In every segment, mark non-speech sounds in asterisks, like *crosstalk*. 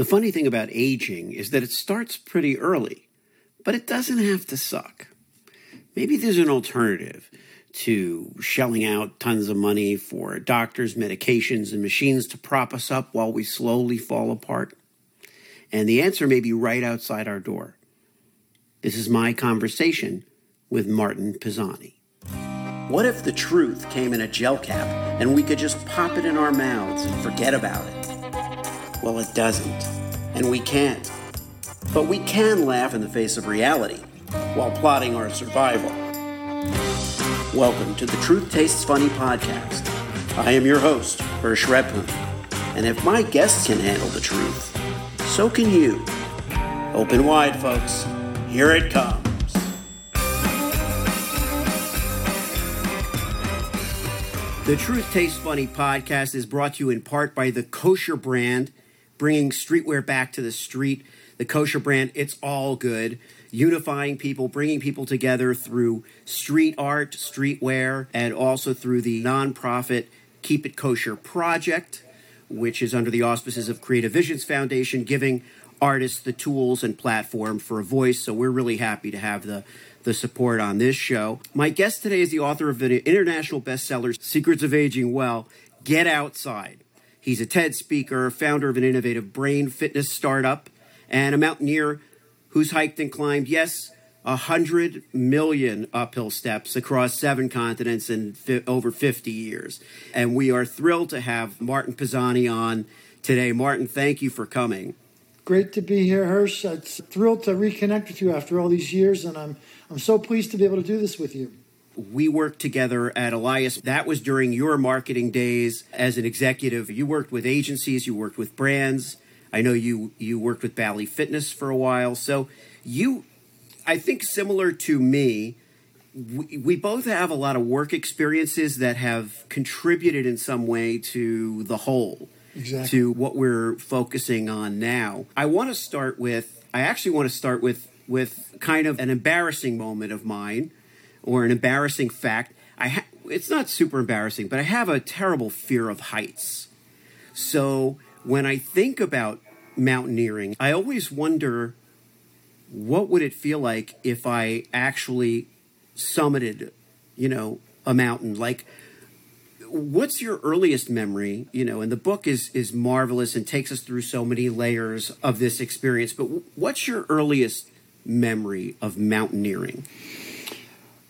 The funny thing about aging is that it starts pretty early, but it doesn't have to suck. Maybe there's an alternative to shelling out tons of money for doctors, medications, and machines to prop us up while we slowly fall apart. And the answer may be right outside our door. This is my conversation with Martin Pazzani. What if the truth came in a gel cap and we could just pop it in our mouths and forget about it? Well, it doesn't, and we can't. But we can laugh in the face of reality while plotting our survival. Welcome to the Truth Tastes Funny podcast. I am your host, Hersh Rephun, and if my guests can handle the truth, so can you. Open wide, folks. Here it comes. The Truth Tastes Funny podcast is brought to you in part by the Kosher brand, bringing streetwear back to the street. The Kosher brand, it's all good unifying people, bringing people together through street art, streetwear, and also through the nonprofit Keep It Kosher Project, which is under the auspices of Creative Visions Foundation, giving artists the tools and platform for a voice. So we're really happy to have the the support on this show. My guest today is the author of the international bestseller Secrets of Aging Well, Get Outside. He's a TED speaker, founder of an innovative brain fitness startup, and a mountaineer who's hiked and climbed, yes, a hundred million uphill steps across seven continents in fi- over 50 years. And we are thrilled to have Martin Pazzani on today. Martin, thank you for coming. Great to be here, Hersh. It's thrilled to reconnect with you after all these years, and I'm I'm so pleased to be able to do this with you. We worked together at Elias. That was during your marketing days as an executive. You worked with agencies, you worked with brands, I know you you worked with Bally Fitness for a while, so you, I think, similar to me, we, we both have a lot of work experiences that have contributed in some way to the whole, exactly. to what we're focusing on now. I want to start with. I actually want to start with with kind of an embarrassing moment of mine, or an embarrassing fact. I ha- it's not super embarrassing, but I have a terrible fear of heights. So when I think about mountaineering, I always wonder what would it feel like if I actually summited, you know, a mountain? Like, what's your earliest memory? You know, and the book is is marvelous and takes us through so many layers of this experience. But what's your earliest memory of mountaineering?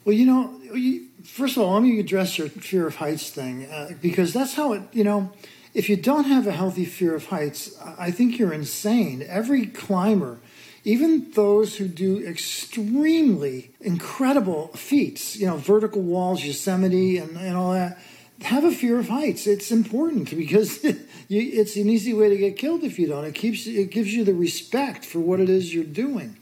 Well, you know, you, first of all, let me address your fear of heights thing uh, because that's how it. You know if you don't have a healthy fear of heights, I think you're insane. Every climber, even those who do extremely incredible feats, you know, vertical walls, Yosemite, and, and all that, have a fear of heights. It's important *laughs* because *laughs* you, it's an easy way to get killed if you don't. It keeps it gives you the respect for what it is you're doing.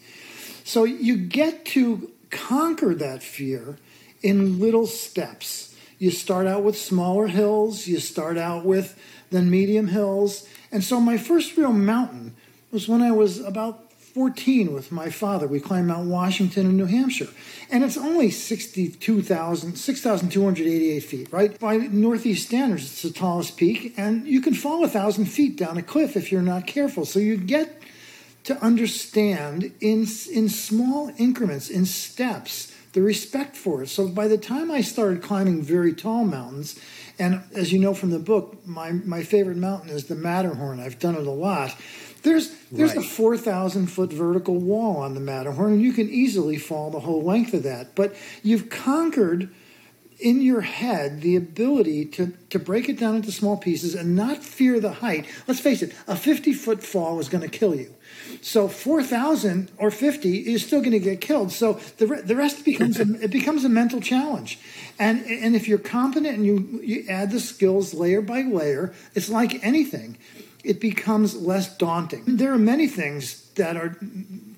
So you get to conquer that fear in little steps. You start out with smaller hills. You start out with then medium hills. And so my first real mountain was when I was about 14 with my father. We climbed Mount Washington in New Hampshire. And it's only 62,000, 6,288 feet, right? By Northeast standards, it's the tallest peak. And you can fall a thousand feet down a cliff if you're not careful. So you get to understand in, in small increments, in steps, the respect for it. So by the time I started climbing very tall mountains, and as you know from the book, my, my favorite mountain is the Matterhorn. I've done it a lot. There's there's right. a four thousand foot vertical wall on the Matterhorn, and you can easily fall the whole length of that. But you've conquered in your head the ability to, to break it down into small pieces and not fear the height. Let's face it, a 50 foot fall is going to kill you. So 4,000 or 50 is still going to get killed. So the, the rest becomes a, it becomes a mental challenge. And, and if you're competent and you, you add the skills layer by layer, it's like anything. It becomes less daunting. There are many things that are,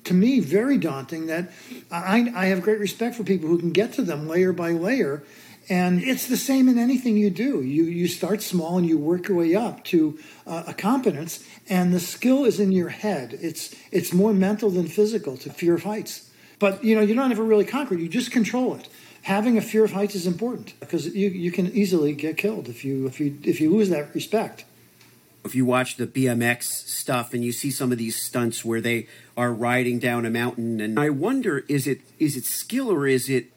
to me, very daunting that I, I have great respect for people who can get to them layer by layer. And it's the same in anything you do. You, you start small and you work your way up to uh, a competence, and the skill is in your head. It's, it's more mental than physical to fear of heights. But you know, you don't ever really conquer it, you just control it having a fear of heights is important because you, you can easily get killed if you if you if you lose that respect. if you watch the BMX stuff and you see some of these stunts where they are riding down a mountain and I wonder is it is it skill or is it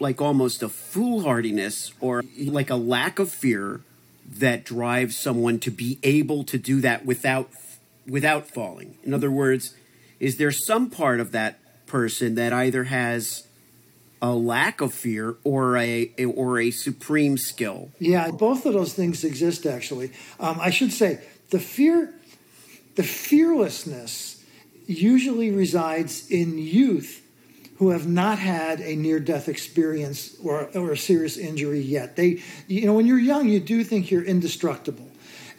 like almost a foolhardiness or like a lack of fear that drives someone to be able to do that without without falling. In other words, is there some part of that person that either has a lack of fear or a or a supreme skill. Yeah, both of those things exist. Actually, um, I should say the fear, the fearlessness, usually resides in youth who have not had a near death experience or, or a serious injury yet. They, you know, when you're young, you do think you're indestructible.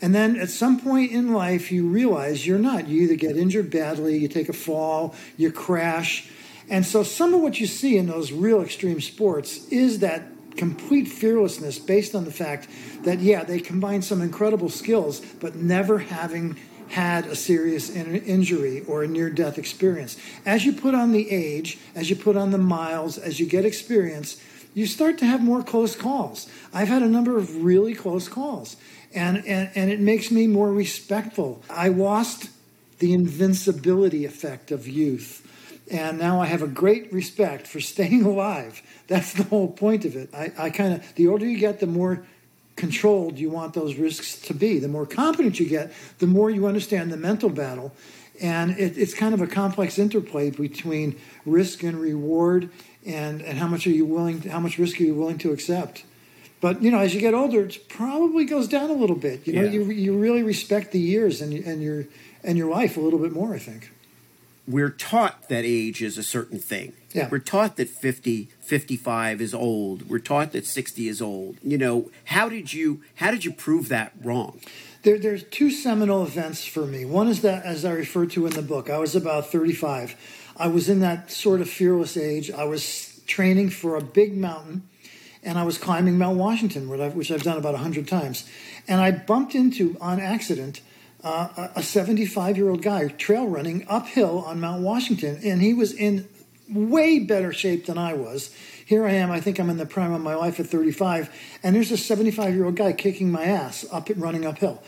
And then at some point in life, you realize you're not. You either get injured badly, you take a fall, you crash, and so some of what you see in those real extreme sports is that complete fearlessness based on the fact that, yeah, they combine some incredible skills, but never having had a serious in- injury or a near death experience. As you put on the age, as you put on the miles, as you get experience, you start to have more close calls. I've had a number of really close calls, and, and, and it makes me more respectful. I lost the invincibility effect of youth and now I have a great respect for staying *laughs* alive. That's the whole point of it. I, I kind of, the older you get, the more controlled you want those risks to be. The more competent you get, the more you understand the mental battle. And it, it's kind of a complex interplay between risk and reward and, and how much are you willing, to, how much risk are you willing to accept? But you know, as you get older, it probably goes down a little bit. You know, yeah. you you really respect the years and and your and your life a little bit more. I think we're taught that age is a certain thing. Yeah. We're taught that 50, 55 is old. We're taught that 60 is old. You know, how did you how did you prove that wrong? There, there's two seminal events for me. One is that, as I refer to in the book, I was about 35. I was in that sort of fearless age. I was training for a big mountain, and I was climbing Mount Washington, which I've done about 100 times. And I bumped into, on accident, uh, a 75 year old guy trail running uphill on Mount Washington, and he was in way better shape than I was. Here I am, I think I'm in the prime of my life at 35, and there's a 75 year old guy kicking my ass up running uphill.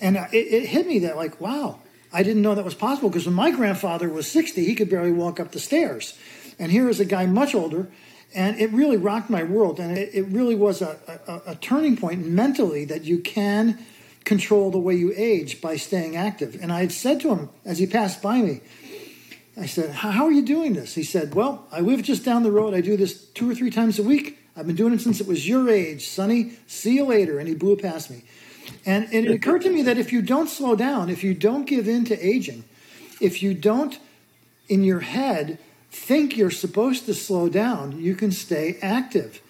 And it, it hit me that, like, wow, I didn't know that was possible because when my grandfather was 60, he could barely walk up the stairs. And here is a guy much older, and it really rocked my world. And it, it really was a, a, a turning point mentally that you can control the way you age by staying active. And I had said to him as he passed by me, I said, How are you doing this? He said, Well, I live just down the road. I do this two or three times a week. I've been doing it since it was your age, Sonny. See you later. And he blew past me. And it occurred to me that if you don't slow down, if you don't give in to aging, if you don't, in your head, think you're supposed to slow down, you can stay active.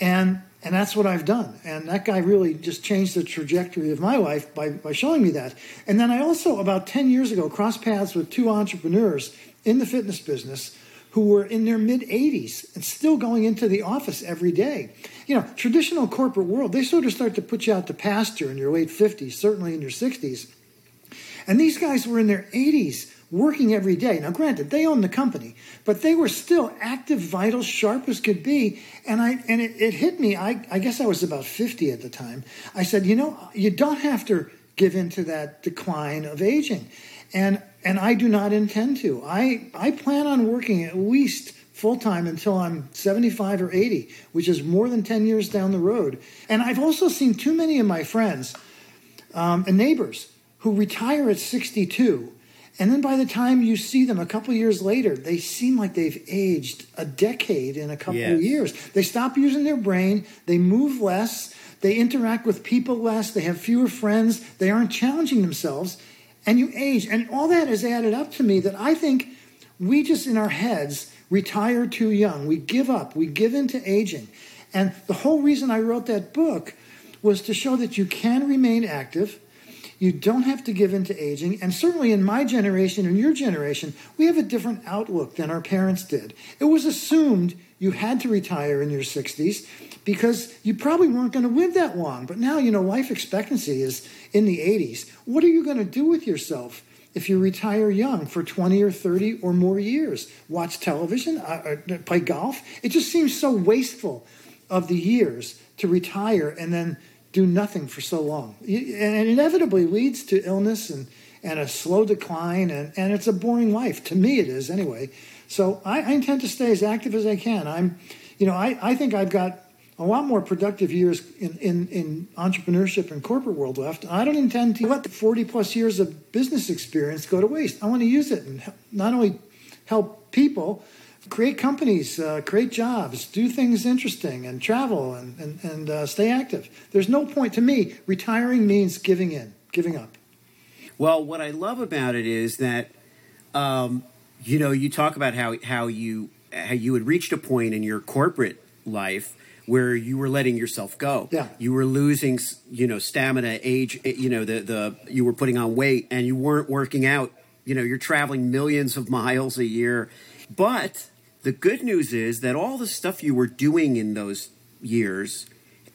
And and that's what I've done. And that guy really just changed the trajectory of my life by, by showing me that. And then I also, about 10 years ago, crossed paths with two entrepreneurs in the fitness business who were in their mid 80s and still going into the office every day. You know, traditional corporate world, they sort of start to put you out to pasture in your late 50s, certainly in your 60s. And these guys were in their 80s working every day. Now, granted, they owned the company, but they were still active, vital, sharp as could be. And I and it, it hit me. I, I guess I was about 50 at the time. I said, you know, you don't have to give in to that decline of aging. And and I do not intend to. I, I plan on working at least full time until I'm 75 or 80, which is more than 10 years down the road. And I've also seen too many of my friends um, and neighbors who retire at 62 and then by the time you see them a couple years later, they seem like they've aged a decade in a couple yes. of years. They stop using their brain, they move less, they interact with people less, they have fewer friends, they aren't challenging themselves, and you age. And all that has added up to me that I think we just in our heads retire too young. We give up, we give in to aging. And the whole reason I wrote that book was to show that you can remain active you don't have to give in to aging. And certainly in my generation and your generation, we have a different outlook than our parents did. It was assumed you had to retire in your 60s because you probably weren't going to live that long. But now, you know, life expectancy is in the 80s. What are you going to do with yourself? if you retire young for 20 or 30 or more years. Watch television, uh, uh, play golf. It just seems so wasteful of the years to retire and then do nothing for so long. And it inevitably leads to illness and, and a slow decline, and, and it's a boring life. To me, it is anyway. So I, I intend to stay as active as I can. I'm, you know, I, I think I've got a lot more productive years in, in, in entrepreneurship and corporate world left. I don't intend to let the 40 plus years of business experience go to waste. I want to use it and not only help people, create companies, uh, create jobs, do things interesting, and travel and, and, and uh, stay active. There's no point to me. Retiring means giving in, giving up. Well, what I love about it is that, um, you know, you talk about how, how you how you had reached a point in your corporate life where you were letting yourself go. Yeah. You were losing, you know, stamina, age, eh, you know, the, the, you were putting on weight and you weren't working out. You know, you're traveling millions of miles a year. But the good news is that all the stuff you were doing in those years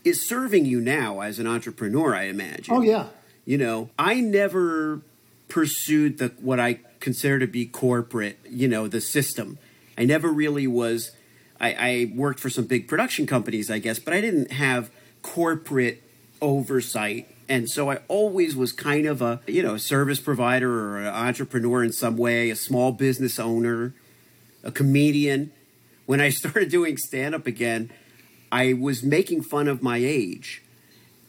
is serving you now as an entrepreneur, I imagine. Oh, yeah. You know, I never pursued the what I consider to be corporate, you know, the system. I never really was I, I worked for some big production companies, I guess, but I didn't have corporate oversight and so I always was kind of a you know a service provider or an entrepreneur in some way, a small business owner, a comedian. When I *laughs* started doing stand up again, I was making fun of my age.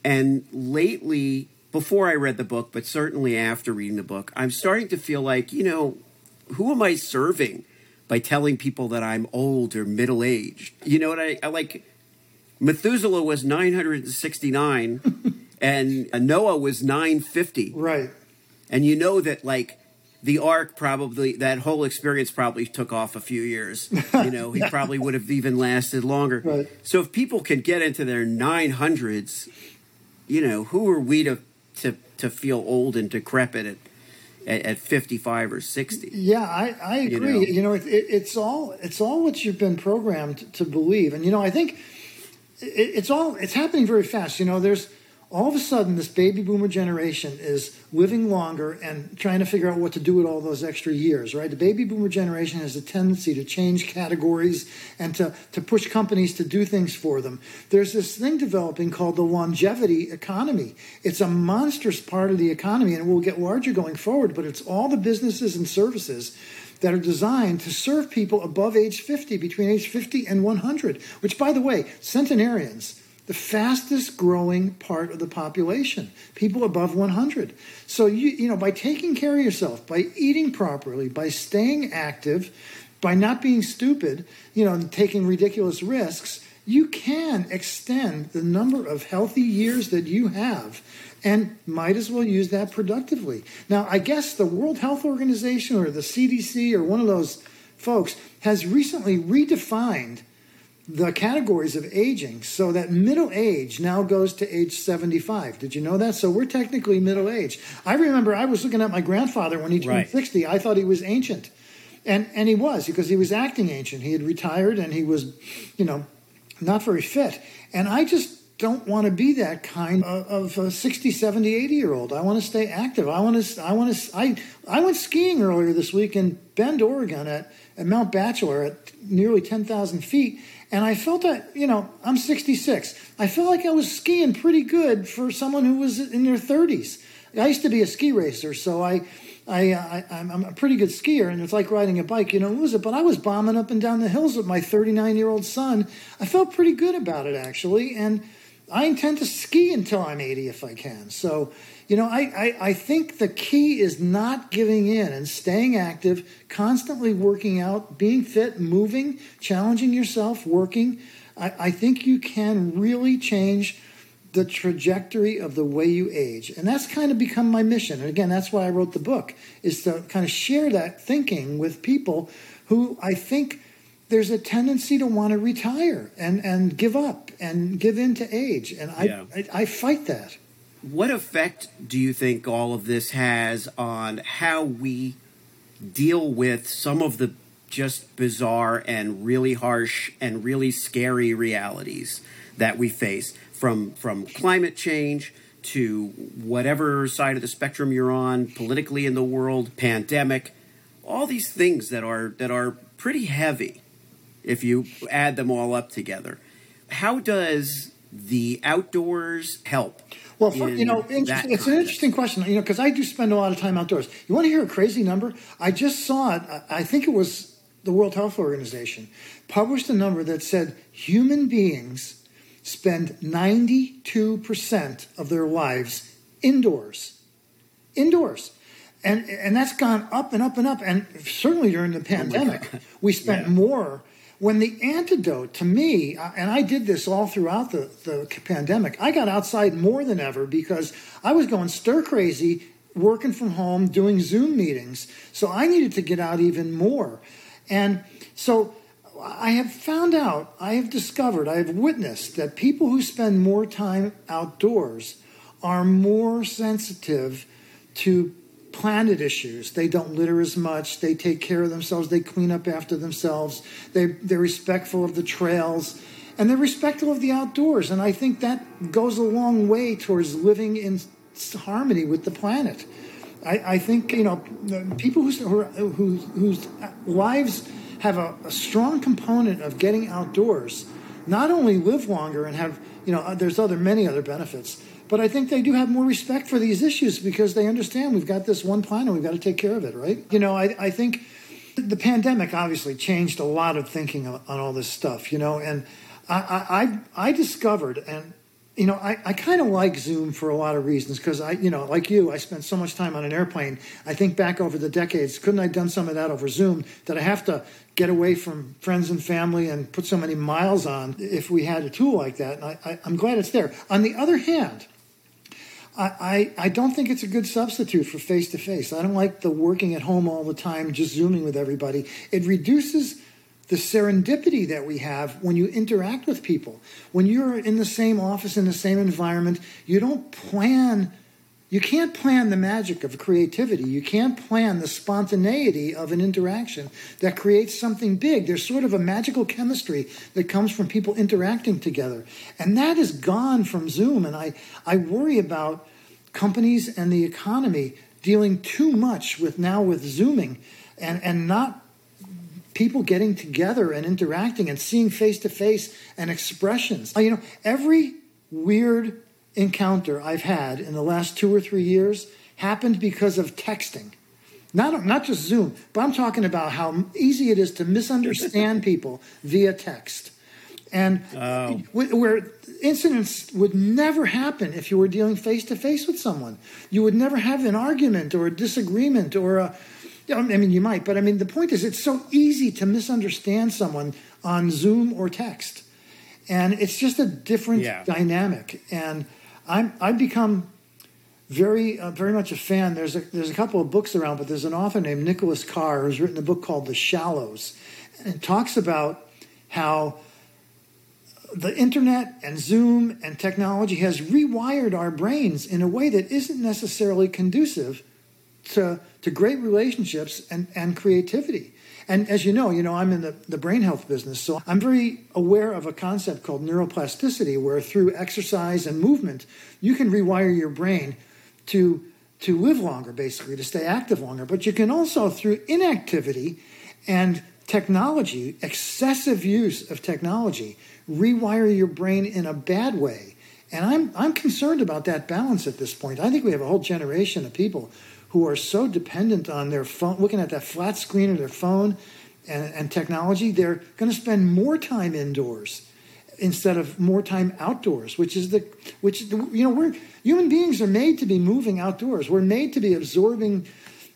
And lately, before I read the book, but certainly after reading the book, I'm starting to feel like, you know, who am I serving? by telling people that I'm old or middle aged. You know what I, I like? Methuselah was 969 *laughs* and Noah was 950. Right. And you know that, like, the ark probably, that whole experience probably took off a few years. *laughs* You know, he probably would have even lasted longer. Right. So if people can get into their 900s, you know, who are we to, to, to feel old and decrepit at at, at 55 or 60. Yeah, I, I agree. You know, you know it, it, it's all it's all what you've been programmed to believe, and you know I think it, it's all it's happening very fast. You know, there's all of a sudden this baby boomer generation is living longer and trying to figure out what to do with all those extra years right? The baby boomer generation has a tendency to change categories and to, to push companies to do things for them. There's this thing developing called the longevity economy. It's a monstrous part of the economy and it will get larger going forward but it's all the businesses and services that are designed to serve people above age 50 between age 50 and 100 which by the way centenarians the fastest growing part of the population, people above 100. So you you know by taking care of yourself, by eating properly, by staying active, by not being stupid, you know, and taking ridiculous risks, you can extend the number of healthy years that you have and might as well use that productively. Now, I guess the World Health Organization or the CDC or one of those folks has recently redefined the categories of aging. So that middle age now goes to age 75 did you know that? So we're technically middle age. I remember i was looking at my grandfather when he turned right. 60 i thought he was ancient. And and he was because he was acting ancient. He had retired and he was you know not very fit. And i just don't want to be that kind of, of a 60 70 80 year old i want to stay active. I want to i want to i i went skiing earlier this week in bend oregon at, at mount bachelor at nearly 10000 feet and I felt that, you know, I'm 66. I felt like I was skiing pretty good for someone who was in their 30s. I used to be a ski racer, so I, I, I am a pretty good skier, and it's like riding a bike. You don't lose it, but I was bombing up and down the hills with my 39 year old son. I felt pretty good about it actually, and I intend to ski until I'm 80 if I can. So you know, I, I, I, think the key is not giving in and staying active, constantly working out, being fit, moving, challenging yourself, working. I, I think you can really change the trajectory of the way you age. And that's kind of become my mission. And again, that's why I wrote the book, is to kind of share that thinking with people who I think there's a tendency to want to retire and, and give up and give in to age. And I, yeah. I, I fight that what effect do you think all of this has on how we deal with some of the just bizarre and really harsh and really scary realities that we face from from climate change to whatever side of the spectrum you're on politically in the world pandemic all these things that are that are pretty heavy if you add them all up together how does the outdoors help? Well, for, you know, it's an interesting question. You know, because I do spend a lot of time outdoors. You want to hear a crazy number? I just saw it. I think it was the World Health Organization published a number that said human beings spend 92% of their lives indoors. Indoors. And, and that's gone up and up and up. And certainly during the oh pandemic, we spent yeah. more. When the antidote to me, uh, and I did this all throughout the, the pandemic, I got outside more than ever because I was going stir crazy working from home, doing Zoom meetings. So I needed to get out even more. And so I have found out, I have discovered, I have witnessed that people who spend more time outdoors are more sensitive to planet issues. They don't litter as much, they take care of themselves, they clean up after themselves, they, they're respectful of the trails, and they're respectful of the outdoors. And I think that goes a long way towards living in harmony with the planet. I, I think, you know, people who, who, whose lives have a, a strong component of getting outdoors not only live longer and have you know uh, there's other many other benefits but i think they do have more respect for these issues because they understand we've got this one planet we've got to take care of it right you know i, I think the pandemic obviously changed a lot of thinking on, on all this stuff you know and I, I, I discovered and you know, I, I kind of like Zoom for a lot of reasons because I, you know, like you, I spent so much time on an airplane. I think back over the decades, couldn't I done some of that over Zoom? That I have to get away from friends and family and put so many miles on if we had a tool like that. And I, I, I'm glad it's there. On the other hand, I, I, don't think it's a good substitute for face to face. I don't like the working at home all the time, just zooming with everybody. It reduces the serendipity that we have when you interact with people. When you're in the same office, in the same environment, you don't plan, you can't plan the magic of creativity. You can't plan the spontaneity of an interaction that creates something big. There's sort of a magical chemistry that comes from people interacting together. And that is gone from Zoom. And I, I worry about companies and the economy dealing too much with now with Zooming and, and not people getting together and interacting and seeing face to face and expressions. You know, every weird encounter I've had in the last two or three years happened because of texting. Not, not just Zoom, but I'm talking about how easy it is to misunderstand *laughs* people via text. And oh. where incidents would never happen if you were dealing face to face with someone. You would never have an argument or a disagreement or a, I mean, you might, but I mean, the point is, it's so easy to misunderstand someone on Zoom or text, and it's just a different yeah. dynamic. And I'm I've become very uh, very much a fan. There's a there's a couple of books around, but there's an author named Nicholas Carr who's written a book called The Shallows, and talks about how the internet and Zoom and technology has rewired our brains in a way that isn't necessarily conducive to, to great relationships and, and creativity. And as you know, you know, I'm in the, the brain health business, so I'm very aware of a concept called neuroplasticity, where through exercise and movement, you can rewire your brain to to live longer, basically, to stay active longer. But you can also, through inactivity and technology, excessive use of technology, rewire your brain in a bad way. And I'm I'm concerned about that balance at this point. I think we have a whole generation of people who are so dependent on their phone, looking at that flat screen of their phone and, and technology, they're going to spend more time indoors instead of more time outdoors, which is the which you know we're human beings are made to be moving outdoors. We're made to be absorbing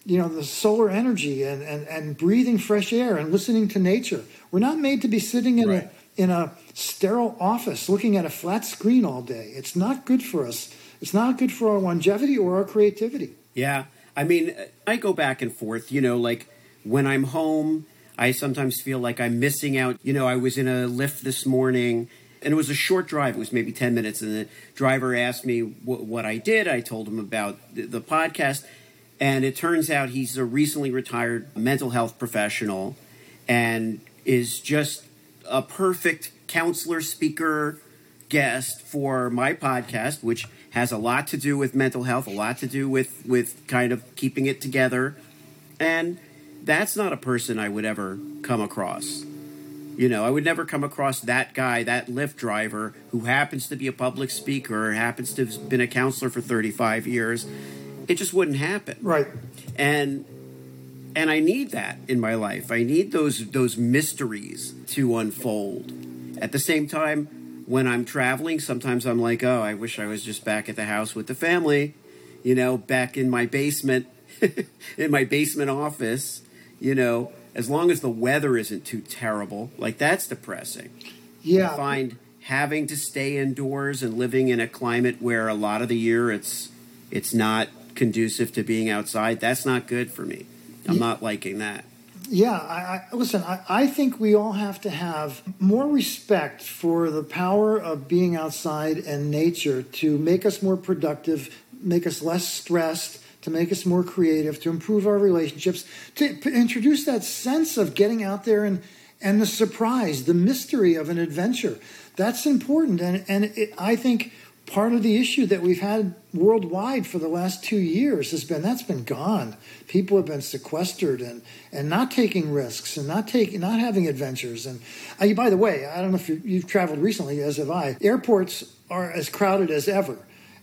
you know the solar energy and, and, and breathing fresh air and listening to nature. We're not made to be sitting in right. a in a sterile office looking at a flat screen all day. It's not good for us. It's not good for our longevity or our creativity. Yeah. I mean, I go back and forth, you know, like when I'm home, I sometimes feel like I'm missing out. You know, I was in a Lyft this morning and it was a short drive. It was maybe 10 minutes. And the driver asked me what I did. I told him about the, the podcast. And it turns out he's a recently retired mental health professional and is just a perfect counselor, speaker, guest for my podcast, which has a lot to do with mental health, a lot to do with with kind of keeping it together, and that's not a person I would ever come across. You know, I would never come across that guy, that Lyft driver, who happens to be a public speaker or happens to have been a counselor for 35 years. It just wouldn't happen. Right. And and I need that in my life. I need those those mysteries to unfold. At the same time, when I'm traveling, sometimes I'm like, "Oh, I wish I was just back at the house with the family." You know, back in my basement, *laughs* in my basement office, you know, as long as the weather isn't too terrible. Like that's depressing. Yeah. I find having to stay indoors and living in a climate where a lot of the year it's it's not conducive to being outside, that's not good for me. I'm not liking that. Yeah, I, I, listen. I, I think we all have to have more respect for the power of being outside and nature to make us more productive, make us less stressed, to make us more creative, to improve our relationships, to p- introduce that sense of getting out there and and the surprise, the mystery of an adventure. That's important, and and it, I think part of the issue that we've had worldwide for the last two years has been that's been gone. People have been sequestered and and not taking risks and not taking not having adventures. And uh, by the way, I don't know if you you've traveled recently, as have I. Airports are as crowded as ever.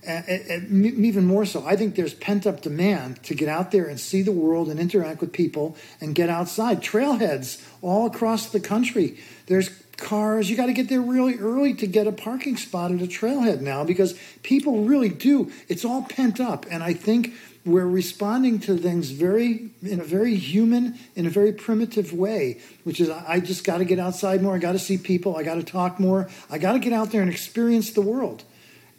And even more so, I think there's pent up demand to get out there and see the world and interact with people and get outside. Trailheads all across the country. There's cars. You got to get there really early to get a parking spot at a trailhead now because people really do. It's all pent up, and I think we're responding to things very in a very human, in a very primitive way, which is I just got to get outside more. I got to see people. I got to talk more. I got to get out there and experience the world.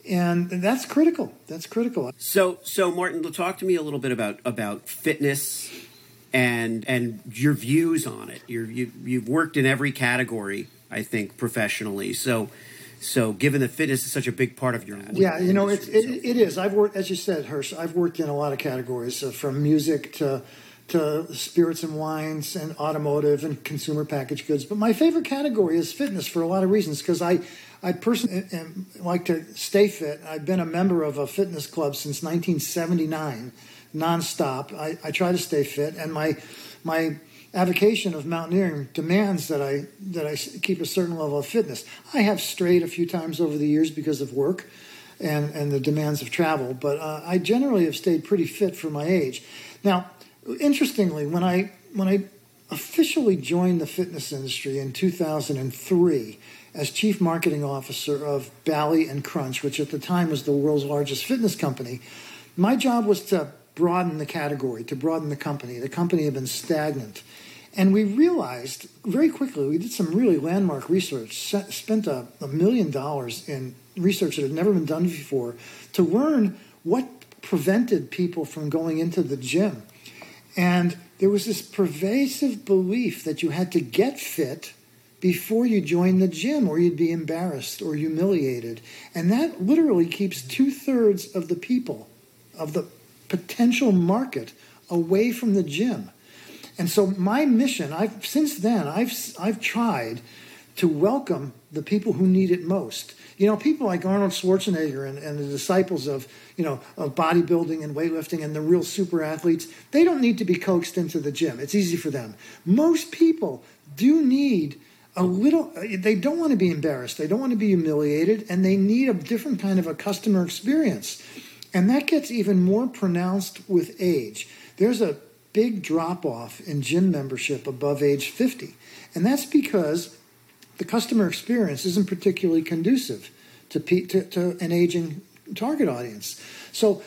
And that's critical. That's critical. So, so Martin, talk to me a little bit about about fitness and and your views on it. You're, you you've worked in every category I think, professionally. So, so given that fitness is such a big part of your yeah, you know, it, it, it is. I've worked, as you said, Hersh. I've worked in a lot of categories, uh, from music to to spirits and wines and automotive and consumer packaged goods. But my favorite category is fitness for a lot of reasons because I. I personally like to stay fit. I've been a member of a fitness club since 1979, nonstop. I, I try to stay fit, and my my avocation of mountaineering demands that I that I keep a certain level of fitness. I have strayed a few times over the years because of work and and the demands of travel, but uh, I generally have stayed pretty fit for my age. Now, interestingly, when I when I officially joined the fitness industry in 2003 as chief marketing officer of Bally and Crunch, which at the time was the world's largest fitness company, my job was to broaden the category, to broaden the company. The company had been stagnant. And we realized very quickly, we did some really landmark research, spent a, a million dollars in research that had never been done before to learn what prevented people from going into the gym. And there was this pervasive belief that you had to get fit before you join the gym or you'd be embarrassed or humiliated. And that literally keeps two thirds of the people, of the potential market, away from the gym. And so my mission, I've since then I've I've tried to welcome the people who need it most. You know, people like Arnold Schwarzenegger and, and the disciples of, you know, of bodybuilding and weightlifting and the real super athletes, they don't need to be coaxed into the gym. It's easy for them. Most people do need a little they don't want to be embarrassed. They don't want to be humiliated and they need a different kind of a customer experience. And that gets even more pronounced with age. There's a big drop off in gym membership above age 50. And that's because the customer experience isn't particularly conducive to, to, to an aging target audience. So,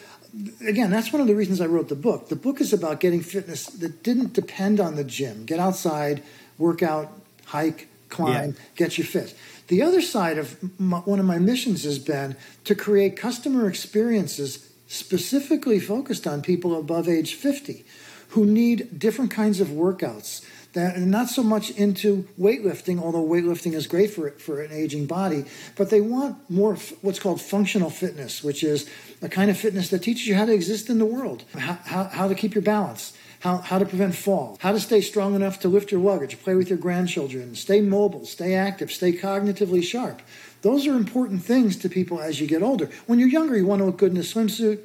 again, that's one of the reasons I wrote the book. The book is about getting fitness that didn't depend on the gym. Get outside, work out, hike, climb, yeah. get you fit. The other side of my, one of my missions has been to create customer experiences specifically focused on people above age 50 who need different kinds of workouts that are not so much into weightlifting, although weightlifting is great for for an aging body, but they want more what's called functional fitness, which is a kind of fitness that teaches you how to exist in the world, how, how, how to keep your balance, how, how to prevent fall, how to stay strong enough to lift your luggage, play with your grandchildren, stay mobile, stay active, stay cognitively sharp. Those are important things to people as you get older. When you're younger, you want to look good in a swimsuit.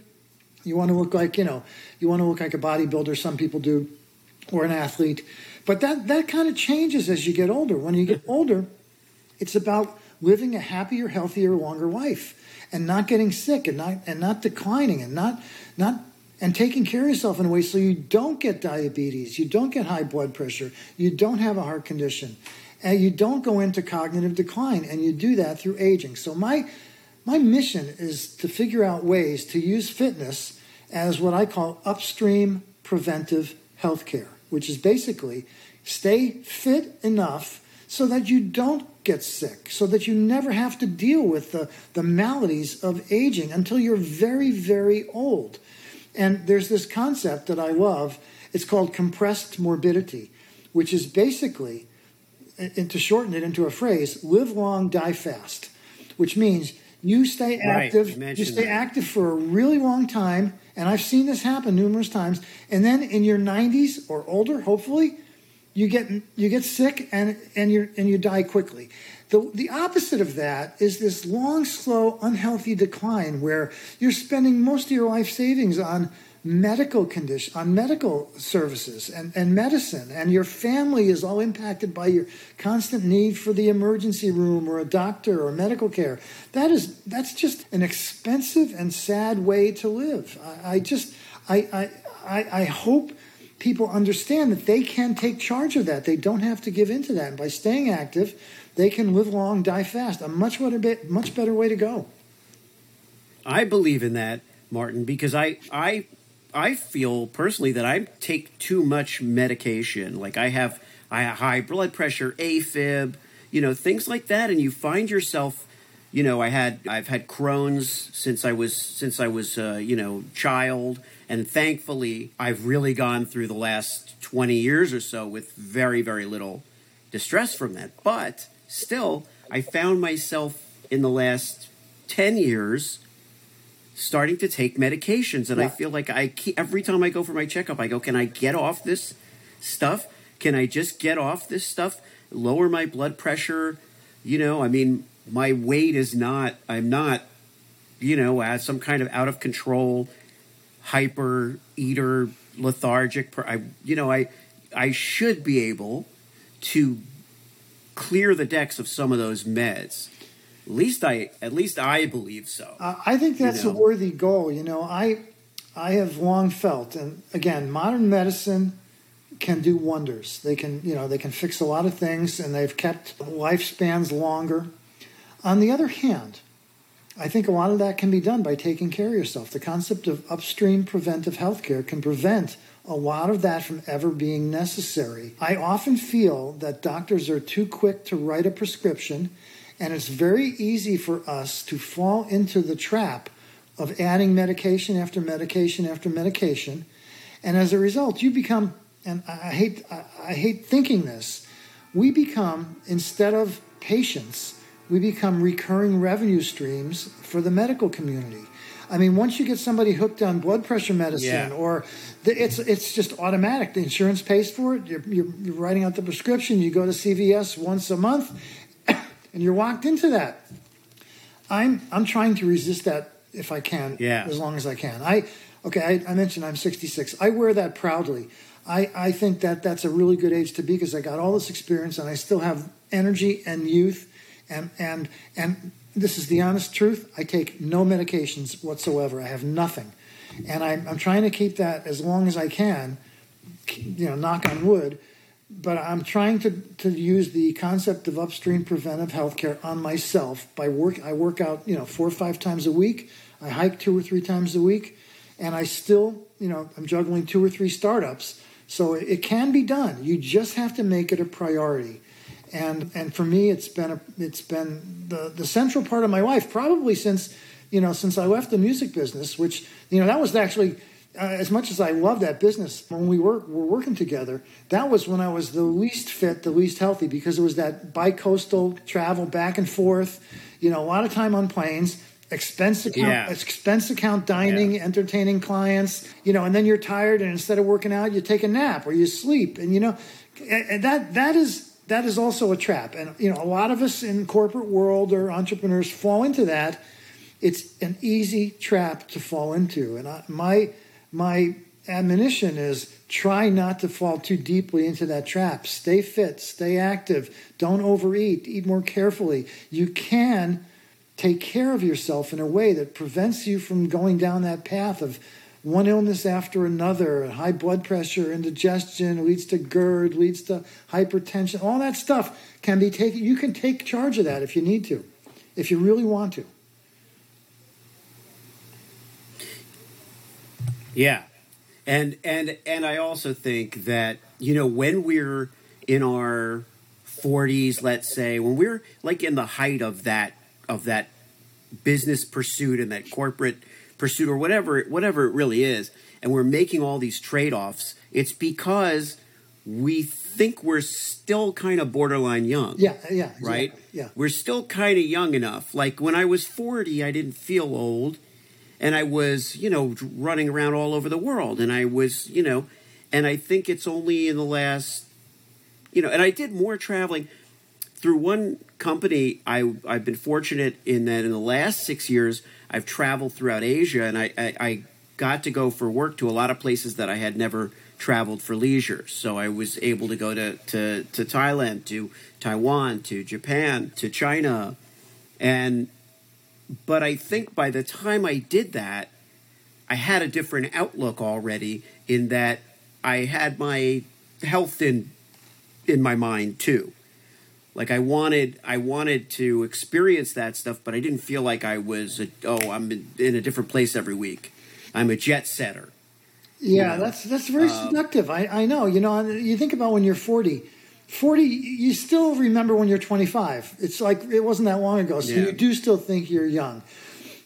You want to look like, you know, you want to look like a bodybuilder. Some people do. or an athlete. But that, that kind of changes as you get older. When you get *laughs* older, it's about living a happier, healthier, longer life and not getting sick and not and not declining and not not and taking care of yourself in a way so you don't get diabetes, you don't get high blood pressure, you don't have a heart condition, and you don't go into cognitive decline. And you do that through aging. So my my mission is to figure out ways to use fitness as what I call upstream preventive healthcare, which is basically stay fit enough so that you don't get sick, so that you never have to deal with the, the maladies of aging until you're very, very old. And there's this concept that I love. It's called compressed morbidity, which is basically, and to shorten it into a phrase, live long, die fast, which means you stay active, right, you, stay that. active for a really long time. And I've seen this happen numerous times. And then in your 90s or older, hopefully, you get you get sick and and you and you die quickly. The, the opposite of that is this long, slow, unhealthy decline where you're spending most of your life savings on medical condition, on medical services and, and medicine, and your family is all impacted by your constant need for the emergency room or a doctor or medical care. That is that's just an expensive and sad way to live. I, I just I, I I hope people understand that they can take charge of that. They don't have to give in to that. And by staying active, they can live long, die fast. A much better, much better way to go. I believe in that, Martin, because I, I, I feel personally that I take too much medication. Like I have, I have high blood pressure, AFib, you know, things like that, and you find yourself you know, I had I've had Crohn's since I was since I was uh, you know child, and thankfully I've really gone through the last twenty years or so with very very little distress from that. But still, I found myself in the last ten years starting to take medications, and yeah. I feel like I keep, every time I go for my checkup, I go, can I get off this stuff? Can I just get off this stuff? Lower my blood pressure. You know, I mean, my weight is not i'm not you know as some kind of out of control hyper eater lethargic per, i you know i i should be able to clear the decks of some of those meds at least i at least i believe so uh, i think that's you know? a worthy goal you know i i have long felt and again modern medicine can do wonders they can you know they can fix a lot of things and they've kept lifespans longer on the other hand, I think a lot of that can be done by taking care of yourself. The concept of upstream preventive healthcare can prevent a lot of that from ever being necessary. I often feel that doctors are too quick to write a prescription, and it's very easy for us to fall into the trap of adding medication after medication after medication. And as a result, you become, and I hate, I hate thinking this, we become, instead of patients, we become recurring revenue streams for the medical community. I mean, once you get somebody hooked on blood pressure medicine, yeah. or the, it's it's just automatic. The insurance pays for it. You're, you're, you're, writing out the prescription. You go to CVS once a month, and you're walked into that. I'm I'm trying to resist that if I can, yeah. as long as I can. I okay. I, I mentioned I'm 66. I wear that proudly. I, I think that that's a really good age to be because I got all this experience and I still have energy and youth and and and this is the honest truth. I take no medications whatsoever. I have nothing, and I'm, I'm trying to keep that as long as I can. You know, knock on wood. But I'm trying to, to use the concept of upstream preventive healthcare on myself by work. I work out, you know, four or five times a week. I hike two or three times a week, and I still, you know, I'm juggling two or three startups. So it can be done. You just have to make it a priority and and for me it's been a, it's been the the central part of my life probably since you know since I left the music business which you know that was actually Uh, as much as I love that business when we were were working together that was when I was the least fit the least healthy because it was that bi-coastal travel back and forth you know a lot of time on planes expense account yeah. expense account dining yeah. entertaining clients you know and then you're tired and instead of working out you take a nap or you sleep and you know and that that is that is also a trap. And you know, a lot of us in corporate world or entrepreneurs fall into that. It's an easy trap to fall into. And I, my my admonition is try not to fall too deeply into that trap. Stay fit, stay active, don't overeat, eat more carefully. You can take care of yourself in a way that prevents you from going down that path of one illness after another, high blood pressure, indigestion, leads to GERD, leads to hypertension. All that stuff can be taken. You can take charge of that if you need to, if you really want to. Yeah. And and and I also think that, you know, when we're in our 40s, let's say, when we're like in the height of that of that business pursuit and that corporate pursuit or whatever whatever it really is and we're making all these trade-offs it's because we think we're still kind of borderline young. Yeah, yeah, right? exactly, yeah. we're still kind of young enough. Like when i was 40 i didn't feel old and i was you know running around all over the world and i was you know and i think it's only in the last you know and i did more traveling through one company, I, I've been fortunate in that in the last six years, I've traveled throughout Asia and I, I, I got to go for work to a lot of places that I had never traveled for leisure. So I was able to go to, to, to Thailand, to Taiwan, to Japan, to China. And, but I think by the time I did that, I had a different outlook already in that I had my health in, in my mind too like I wanted I wanted to experience that stuff, but I didn't feel like I was a, oh I'm in, in a different place every week. I'm a jet setter. Yeah, that's that's very um, seductive. I, I know. You know, you think about when you're 40. 40, you still remember when you're 25. It's like it wasn't that long ago, so yeah. you do still think you're young.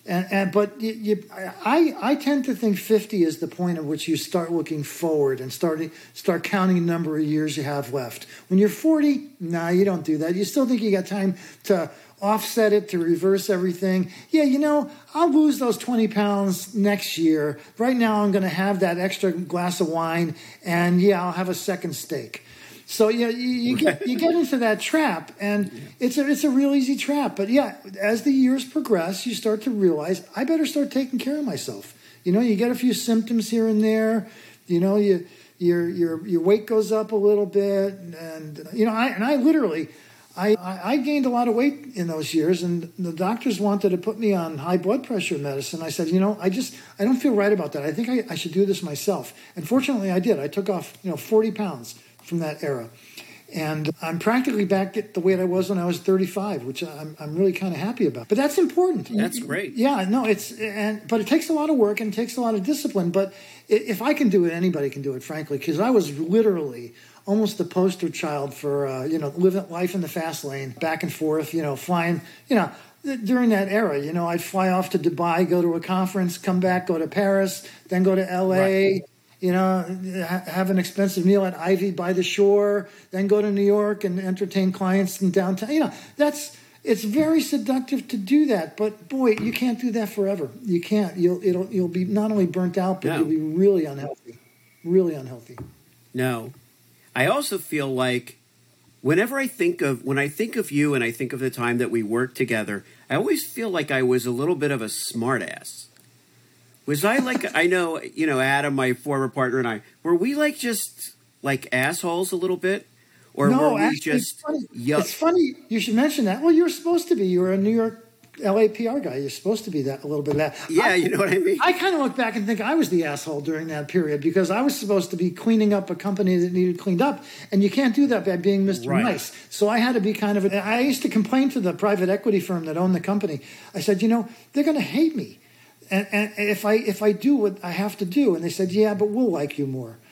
And, and but you, you, I I tend to think fifty is the point at which you start looking forward and starting start counting the number of years you have left. When you're forty, nah, you don't do that. You still think you got time to offset it to reverse everything. Yeah, you know, I'll lose those 20 pounds next year. Right now, I'm going to have that extra glass of wine, and yeah, I'll have a second steak. So yeah, you, you get you get into that trap, and it's a it's a real easy trap. But yeah, as the years progress, you start to realize I better start taking care of myself. You know, you get a few symptoms here and there. You know, you your your your weight goes up a little bit, and you know, I and I literally. I, I gained a lot of weight in those years, and the doctors wanted to put me on high blood pressure medicine. I said, you know, I just I don't feel right about that. I think I, I should do this myself. And fortunately, I did. I took off, you know, forty pounds from that era. And I'm practically back at the weight I was when I was 35, which I'm, I'm really kind of happy about. But that's important. That's great. Yeah, no, it's and but it takes a lot of work and takes a lot of discipline. But if I can do it, anybody can do it, frankly, because I was literally almost the poster child for uh, you know living life in the fast lane, back and forth, you know, flying, you know. During that era, you know, I'd fly off to Dubai, go to a conference, come back, go to Paris, then go to LA, right you know, have an expensive meal at Ivy by the shore, then go to New York and entertain clients in downtown. You know, that's it's very seductive to do that, but boy, you can't do that forever. You can't. You'll it'll you'll be not only burnt out, but no. you'll be really unhealthy, really unhealthy. No, I also feel like whenever I think of when I think of you and I think of the time that we worked together, I always feel like I was a little bit of a smartass. Was I like I know you know Adam, my former partner, and I were we like just like assholes a little bit, or no, were we actually, just? It's funny. it's funny you should mention that. Well, you're supposed to be. You're a New York LA PR guy. You're supposed to be that a little bit of that. Yeah, I, you know what I mean. I kind of look back and think I was the asshole during that period because I was supposed to be cleaning up a company that needed cleaned up, and you can't do that by being Mr. Right. Nice. So I had to be kind of. A, I used to complain to the private equity firm that owned the company. I said, you know, they're going to hate me and, and if I if I do what I have to do, and they said, yeah, but we'll like you more. *laughs*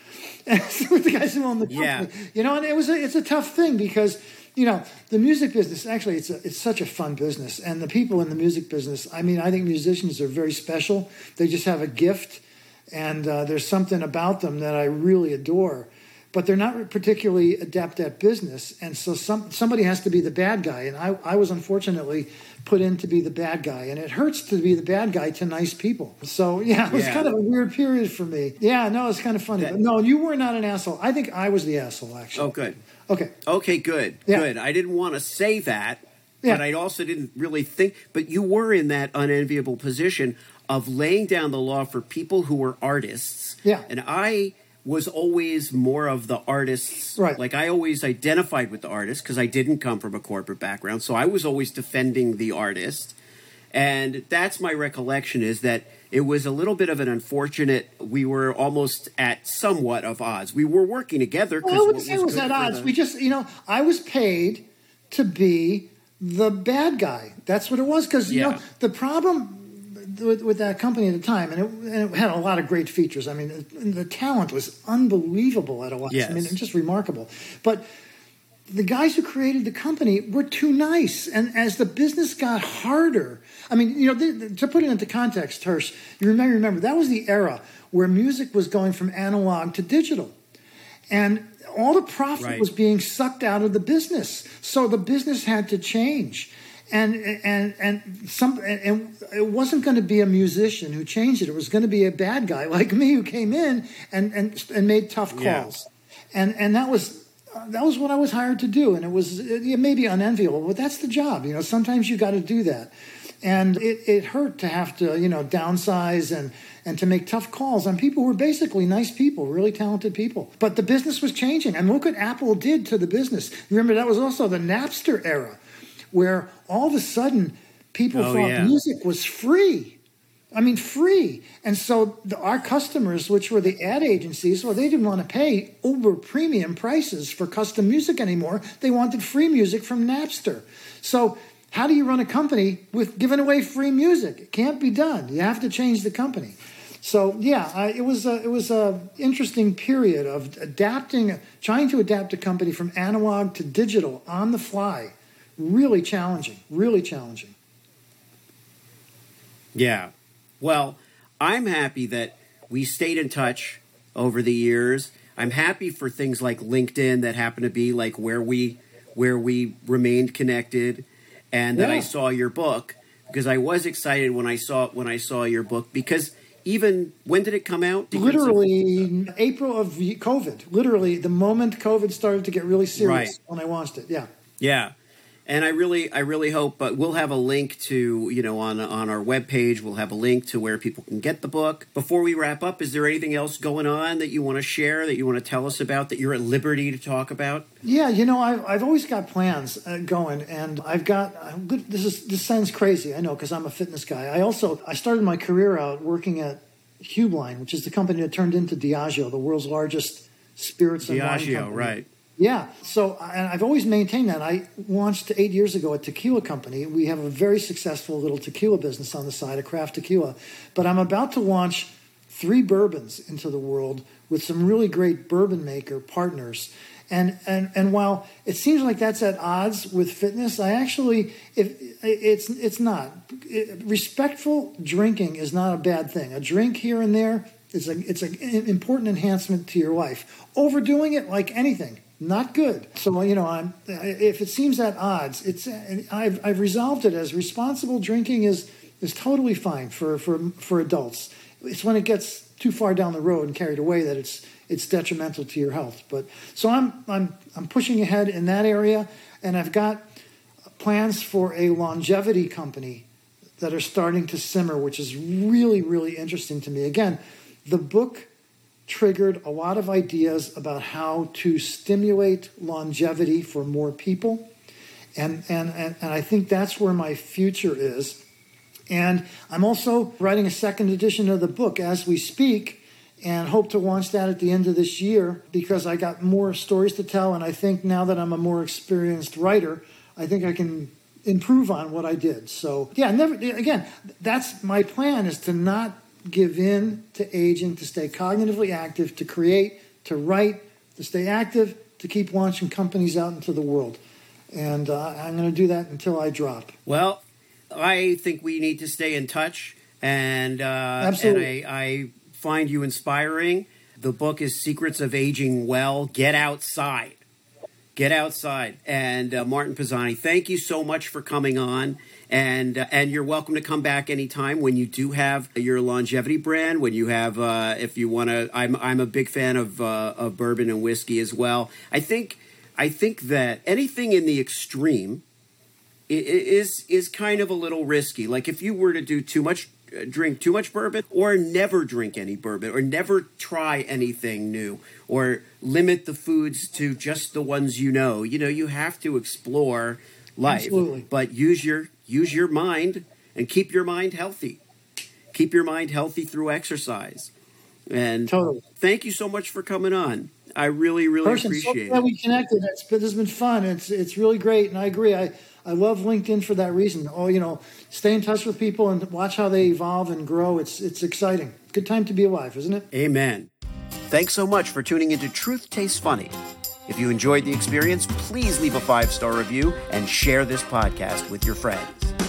And so the guys who own the company, yeah. you know, and it was a, it's a tough thing because you know the music business actually it's a, it's such a fun business, and the people in the music business. I mean, I think musicians are very special. They just have a gift, and uh, there's something about them that I really adore but they're not particularly adept at business. And so some, somebody has to be the bad guy. And I, I was unfortunately put in to be the bad guy. And it hurts to be the bad guy to nice people. So, yeah, it was yeah. kind of a weird period for me. Yeah, no, it's kind of funny. But no, you were not an asshole. I think I was the asshole, actually. Oh, good. Okay. Okay, good. Yeah. Good. I didn't want to say that. Yeah. But I also didn't really think, but you were in that unenviable position of laying down the law for people who were artists. Yeah. And I was always more of the artists. Right. Like I always identified with the artist because I didn't come from a corporate background. So I was always defending the artist. And that's my recollection is that it was a little bit of an unfortunate. We were almost at somewhat of odds. We were working together. Well, I wouldn't say it was at odds. the- We just, you know, I was paid to be the bad guy. That's what it was. Because you Yeah. know, the problem with, with that company at the time, and it, and it had a lot of great features. I mean, the, the talent was unbelievable at OS. I mean, Yes. just remarkable. But the guys who created the company were too nice. And as the business got harder, I mean, you know, to put it into context, Hersh, you remember, remember that was the era where music was going from analog to digital. And all the profit Right. was being sucked out of the business. So the business had to change. And and and some and it wasn't going to be a musician who changed it. It was going to be a bad guy like me who came in and and and made tough Yeah. calls. And and that was that was what I was hired to do. And it was it may be unenviable, but that's the job. You know, sometimes you got to do that. And it, it hurt to have to you know downsize and and to make tough calls on people who were basically nice people, really talented people. But the business was changing, and look what Apple did to the business. Remember that was also the Napster era, where all of a sudden people Oh, thought yeah. music was free. I mean, free. And so the, our customers, which were the ad agencies, well, they didn't want to pay uber premium prices for custom music anymore. They wanted free music from Napster. So how do you run a company with giving away free music? It can't be done. You have to change the company. So yeah, I, it was a, it was a interesting period of adapting, trying to adapt a company from analog to digital on the fly. Really challenging. Really challenging. Yeah. Well, I'm happy that we stayed in touch over the years. I'm happy for things like LinkedIn that happen to be like where we where we remained connected and that I saw your book because I was excited when I saw when I saw your book because even when did it come out? Of- literally April of COVID. Literally, the moment COVID started to get really serious Right. when I launched it. Yeah. Yeah. And I really, I really hope, but we'll have a link to, you know, on on our webpage, we'll have a link to where people can get the book. Before we wrap up, is there anything else going on that you want to share, that you want to tell us about, that you're at liberty to talk about? Yeah, you know, I've, I've always got plans uh, going, and I've got good- this is this sounds crazy, I know, because I'm a fitness guy. I also I started my career out working at Heublein, which is the company that turned into Diageo, the world's largest spirits and wine Diageo, company. right. Yeah. So, and I've always maintained that. I launched eight years ago a tequila company. We have a very successful little tequila business on the side, a craft tequila. But I'm about to launch three bourbons into the world with some really great bourbon maker partners. And, and and while it seems like that's at odds with fitness, I actually if it's it's not. It- respectful drinking is not a bad thing. A drink here and there is a it's an important enhancement to your life. Overdoing it, like anything, not good. So you know, I'm if it seems at odds, it's I've I've resolved it as responsible drinking is is totally fine for for for adults. It's when it gets too far down the road and carried away that it's it's detrimental to your health. But so I'm I'm I'm pushing ahead in that area, and I've got plans for a longevity company that are starting to simmer, which is really really interesting to me. Again, the book triggered a lot of ideas about how to stimulate longevity for more people. And, and, and, and I think that's where my future is. And I'm also writing a second edition of the book as we speak and hope to launch that at the end of this year because I got more stories to tell. And I think now that I'm a more experienced writer, I think I can improve on what I did. So, yeah, never, again, that's my plan is to not give in to aging, to stay cognitively active, to create, to write, to stay active, to keep launching companies out into the world. And uh, I'm going to do that until I drop. Well, I think we need to stay in touch, and uh, Absolutely. and I, I find you inspiring. The book is Secrets of Aging Well. Get outside, get outside. And uh, Martin Pazzani, thank you so much for coming on, and uh, and you're welcome to come back anytime when you do have your longevity brand. When you have, uh, if you want to, I'm I'm a big fan of uh, of bourbon and whiskey as well. I think I think that anything in the extreme is is kind of a little risky. Like if you were to do too much uh, drink too much bourbon or never drink any bourbon or never try anything new or limit the foods to just the ones you know. You know, you have to explore life, Absolutely. but use your use your mind and keep your mind healthy. Keep your mind healthy through exercise. And Totally. thank you so much for coming on. I really, really Person, so appreciate glad it. we connected. It's been, this has been fun. It's it's really great, and I agree. I I love LinkedIn for that reason. Oh, you know, stay in touch with people and watch how they evolve and grow. It's it's exciting. Good time to be alive, isn't it? Amen. Thanks so much for tuning into Truth Tastes Funny. If you enjoyed the experience, please leave a five star review and share this podcast with your friends.